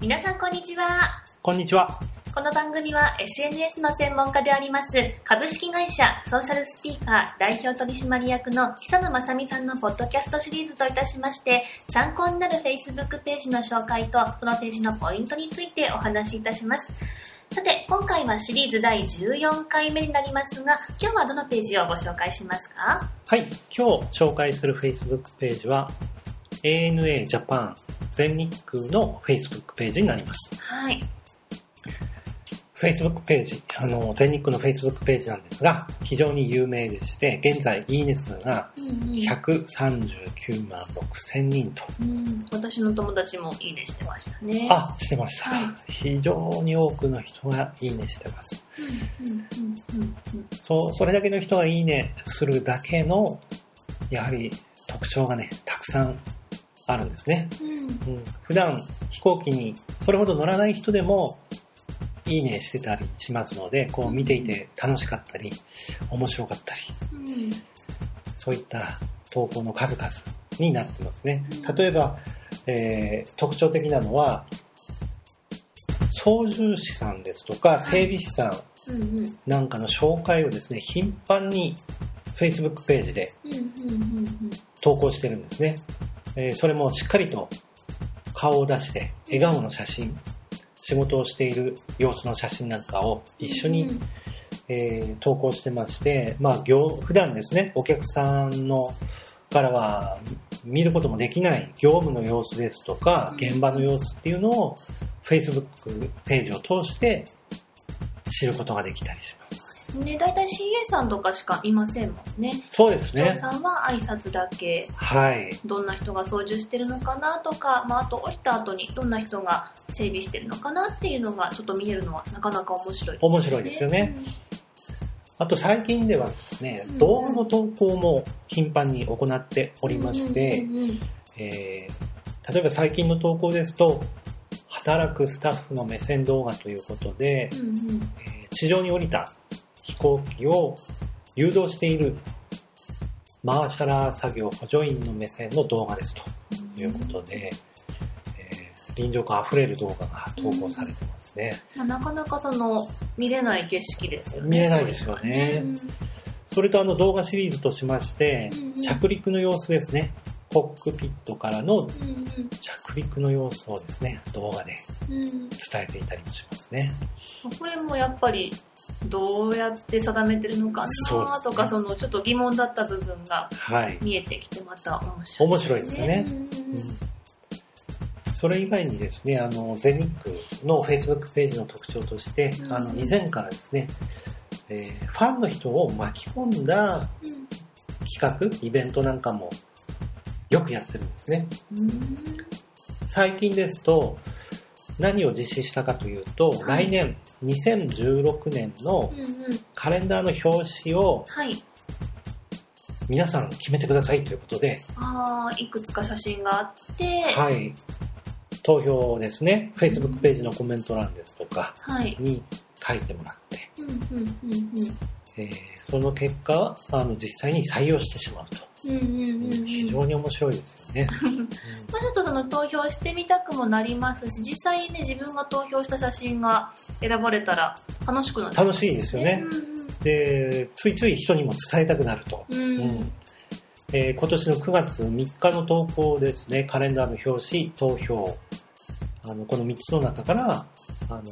皆さんこんにちは。こんにちは。この番組は SNS の専門家であります株式会社ソーシャルスピーカー代表取締役の久野正美さんのポッドキャストシリーズといたしまして参考になる Facebook ページの紹介とこのページのポイントについてお話しいたします。さて、今回はシリーズ第14回目になりますが、今日はどのページをご紹介しますか？はい。今日紹介する Facebook ページは ANA Japan 全日空の Facebook ページになります。はい。Facebook ページ、あの、全日空の Facebook ページなんですが、非常に有名でして、現在いいね数がうんうん139万6千人と。うん、私の友達もいいねしてましたね。あ、してました。はい非常に多くの人がいいねしてます。そう、それだけの人がいいねするだけの、やはり特徴がね、たくさんあるんですね。うん。うん、普段飛行機にそれほど乗らない人でもいいねしてたりしますので、こう見ていて楽しかったり、面白かったり、うん。そういった投稿の数々になってますね。うん。例えば、えー特徴的なのは、操縦士さんですとか、整備士さんなんかの紹介をですね、頻繁に Facebook ページで投稿してるんですね。えーそれもしっかりと顔を出して笑顔の写真、仕事をしている様子の写真なんかを一緒に、うんえー投稿してまして、まあ、業普段ですね、お客さんのからは見ることもできない業務の様子ですとか、うん現場の様子っていうのを Facebook ページを通して知ることができたりします。ね、大体 CA さんとかしかいませんもんね。そうですね。市長さんは挨拶だけ、はい。どんな人が操縦してるのかなとか、まあ、あと降りた後にどんな人が整備してるのかなっていうのがちょっと見えるのはなかなか面白いですね。面白いですよね。あと最近ではですねうん、動画の投稿も頻繁に行っておりましてえー例えば最近の投稿ですと、働くスタッフの目線動画ということで、うんうんえー地上に降りた飛行機を誘導しているマーシャラー作業補助員の目線の動画ですということで、えー臨場感あふれる動画が投稿されてますね。まあ、なかなかその見れない景色ですよね。見れないですよねうんそれとあの動画シリーズとしましてうんうん、着陸の様子ですね。コックピットからのうん着陸の様子をですね、動画でうんうん伝えていたりもしますね。これもやっぱりどうやって定めてるのかなとかそのちょっと疑問だった部分がはい。見えてきてまた面白い、面白いですよね。うん。うんそれ以外にですね、あの、全日空の Facebook ページの特徴として、うん。あの、以前からですね、えーファンの人を巻き込んだうん企画、イベントなんかもよくやってるんですね。うん。最近ですと、何を実施したかというと、はい。来年2016年のカレンダーの表紙をはい。皆さん決めてくださいということで、あーいくつか写真があって。はい。投票をですね、Facebook ページのコメント欄ですとかはい。に書いてもらって、その結果、あの、実際に採用してしまうと。うんうんうんうん非常に面白いですよね。まあ、ちょっとその投票してみたくもなりますし実際にね自分が投票した写真が選ばれたら楽しくなる楽しいですよね。うんで、ついつい人にも伝えたくなると。うんうんうんえー今年の9月3日の投稿ですね、カレンダーの表紙、投票、あの、この3つの中から、あの、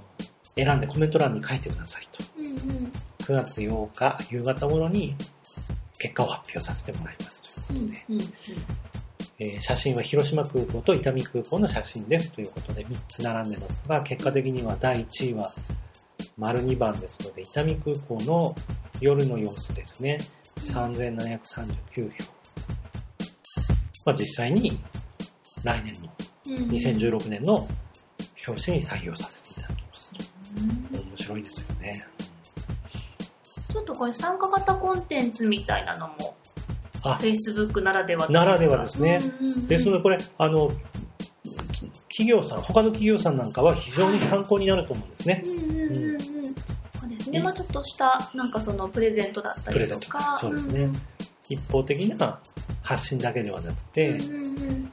選んでコメント欄に書いてくださいと。うんうん9月8日夕方頃に結果を発表させてもらいますといううんことで、うんえー写真は広島空港と伊丹空港の写真ですということで3つ並んでますが、結果的には第1位は丸2番ですので、伊丹空港の夜の様子ですね。3739票。まあ実際に来年のうん2016年の表紙に採用させていただきますと。うん面白いですよね。とこれ参加型コンテンツみたいなのもあ、Facebook ならではならではですね。うんうんうんですので、これ、あの、企業さん、他の企業さんなんかは非常に参考になると思うんですねう。んうんうんうんそうですね、まあちょっとしたなんかそのプレゼントだったりとかそうですね。一方的な発信だけではなくて、うんうんうん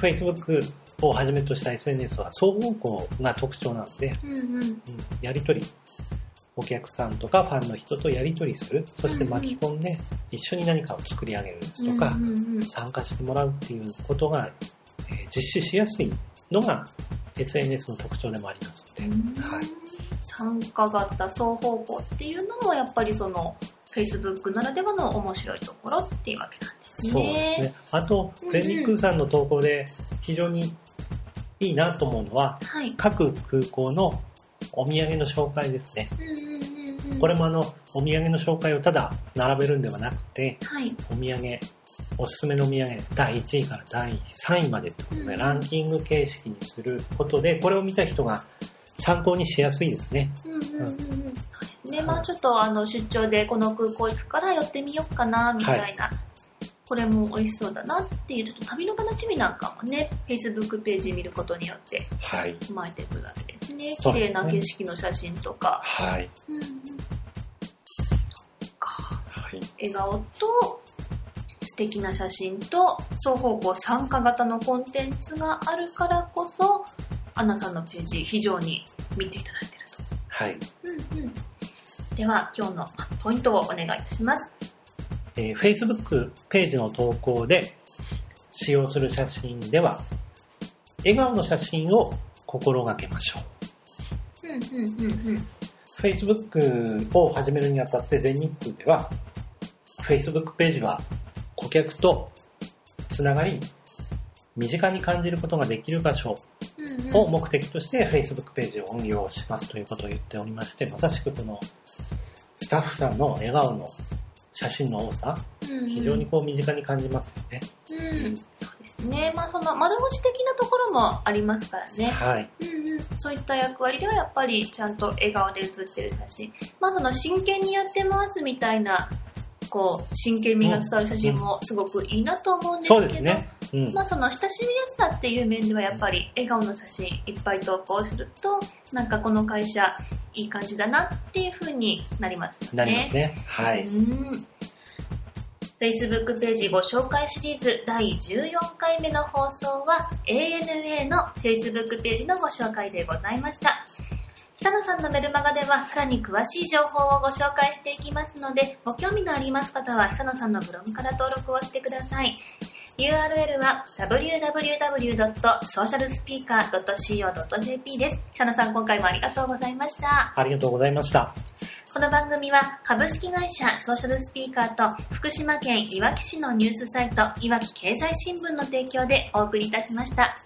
Facebook をはじめとした SNS は双方向が特徴なので、うんうん。うんやりとり、お客さんとかファンの人とやりとりする、そして巻き込んで一緒に何かを作り上げるですとか、参加してもらうっていうことが、えー実施しやすいのが SNS の特徴でもありますので、はい、参加型双方向っていうのもやっぱりその Facebook ならではの面白いところっていうわけなんですね。そうですね。あと全日空さんの投稿で非常にいいなと思うのは、はい。各空港のお土産の紹介ですね。これもあの、お土産の紹介をただ並べるんではなくて、はい。お土産、おすすめのお土産、第1位から第3位までってことで、うんランキング形式にすることで、これを見た人が参考にしやすいですね。ね。まあちょっとあの出張でこの空港行くから寄ってみようかなみたいな。これも美味しそうだなっていう、ちょっと旅の楽しみなんかもね、Facebook ページ見ることによってはい。生まれてくるわけですね。綺麗な景色の写真とか。はい。うんうんかはい。笑顔と素敵な写真と双方向参加型のコンテンツがあるからこそアンナさんのページ非常に見ていただいているはい。と、うんうん、では今日のポイントをお願いいたしますえー Facebook ページの投稿で使用する写真では、笑顔の写真を心がけましょう。Facebook を始めるにあたって全日空では、Facebook ページは顧客とつながり、身近に感じることができる場所を目的として Facebook ページを運用しますということを言っておりまして、まさしくこのスタッフさんの笑顔の写真の多さ、非常にこう身近に感じますよね。うん。そうですねまあその窓口的なところもありますからねはい。うんうん、そういった役割ではやっぱりちゃんと笑顔で写ってる写真。まあその真剣にやってますみたいな、こう、真剣味が伝わる写真もすごくいいなと思うんですけど、そうですね。うん。まあその親しみやすさっていう面ではやっぱり笑顔の写真いっぱい投稿すると、なんかこの会社いい感じだなっていう風になりますよね。なりますね。はい。うん Facebook ページご紹介シリーズ第14回目の放送は ANA の Facebook ページのご紹介でございました。久野さんのメルマガではさらに詳しい情報をご紹介していきますので、ご興味のあります方は久野さんのブログから登録をしてください。URL は www.socialspeaker.co.jp です。久野さん今回もありがとうございました。ありがとうございました。この番組は株式会社ソーシャルスピーカーと福島県いわき市のニュースサイトいわき経済新聞の提供でお送りいたしました。